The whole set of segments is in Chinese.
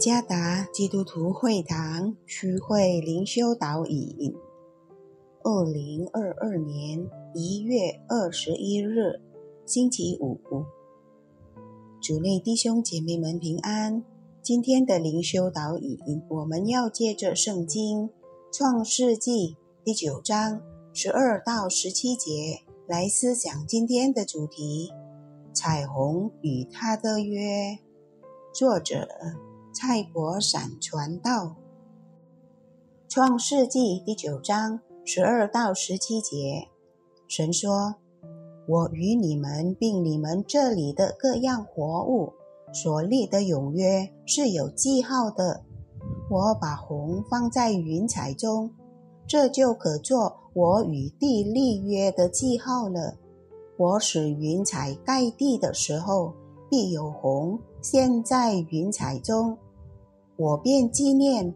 加达基督徒会堂区会灵修导引，二零二二年一月二十一日，星期五。主内弟兄姐妹们平安。今天的灵修导引，我们要借着圣经创世纪第九章十二到十七节来思想今天的主题：彩虹与他的约。作者。蔡国闪传道，创世纪第九章十二到十七节，神说：“我与你们并你们这里的各样活物所立的永约是有记号的。我把红放在云彩中，这就可做我与地立约的记号了。我使云彩盖地的时候，必有红。”现在云彩中，我便纪念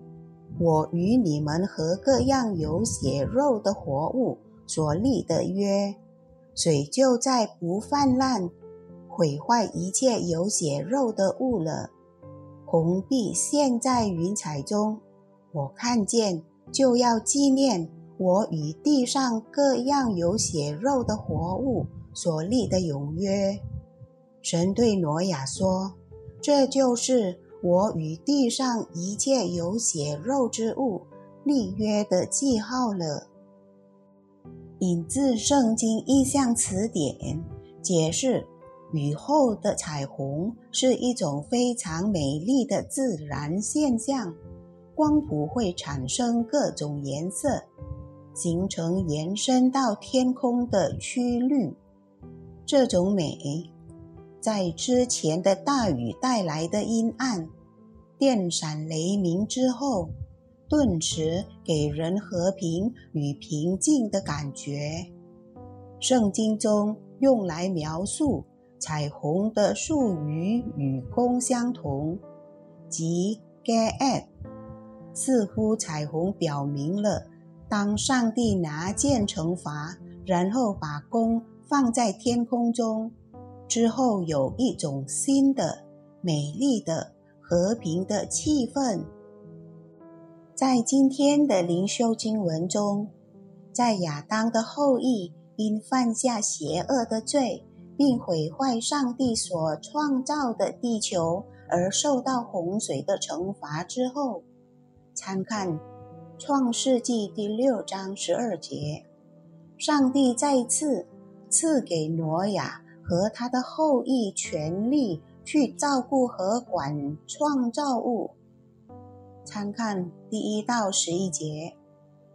我与你们和各样有血肉的活物所立的约，水就再不泛滥，毁坏一切有血肉的物了。红碧现在云彩中，我看见就要纪念我与地上各样有血肉的活物所立的永约。神对挪亚说。这就是我与地上一切有血肉之物立约的记号了。引自《圣经意象词典》解释：雨后的彩虹是一种非常美丽的自然现象，光谱会产生各种颜色，形成延伸到天空的曲率。这种美。在之前的大雨带来的阴暗、电闪雷鸣之后，顿时给人和平与平静的感觉。圣经中用来描述彩虹的术语与弓相同，即 “get”。似乎彩虹表明了，当上帝拿剑惩罚，然后把弓放在天空中。之后有一种新的、美丽的、和平的气氛。在今天的灵修经文中，在亚当的后裔因犯下邪恶的罪，并毁坏上帝所创造的地球而受到洪水的惩罚之后，参看创世纪第六章十二节，上帝再次赐给挪亚。和他的后裔全力去照顾和管创造物。参看第一到十一节，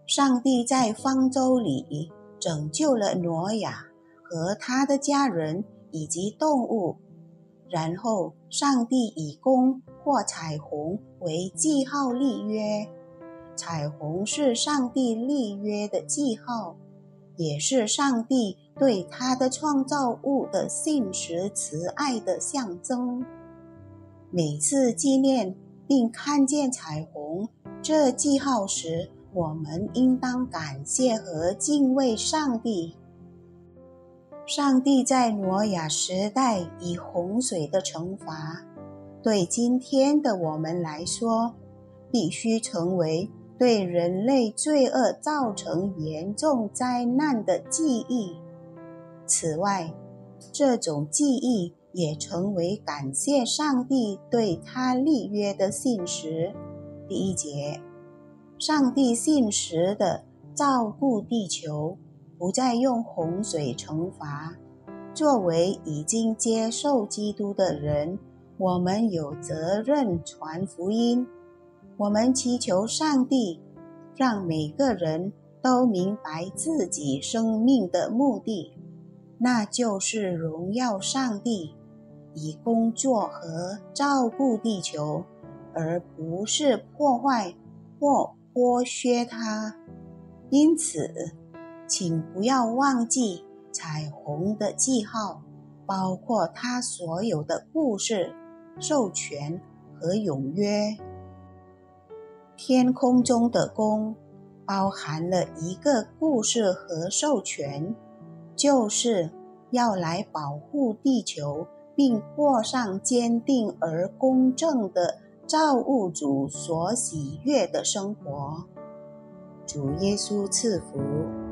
上帝在方舟里拯救了挪亚和他的家人以及动物。然后，上帝以弓或彩虹为记号立约。彩虹是上帝立约的记号，也是上帝。对他的创造物的信实慈爱的象征。每次纪念并看见彩虹这记号时，我们应当感谢和敬畏上帝。上帝在挪亚时代以洪水的惩罚，对今天的我们来说，必须成为对人类罪恶造成严重灾难的记忆。此外，这种记忆也成为感谢上帝对他立约的信实。第一节，上帝信实的照顾地球，不再用洪水惩罚。作为已经接受基督的人，我们有责任传福音。我们祈求上帝，让每个人都明白自己生命的目的。那就是荣耀上帝，以工作和照顾地球，而不是破坏或剥削它。因此，请不要忘记彩虹的记号，包括它所有的故事、授权和永约。天空中的弓包含了一个故事和授权。就是要来保护地球，并过上坚定而公正的造物主所喜悦的生活。主耶稣赐福。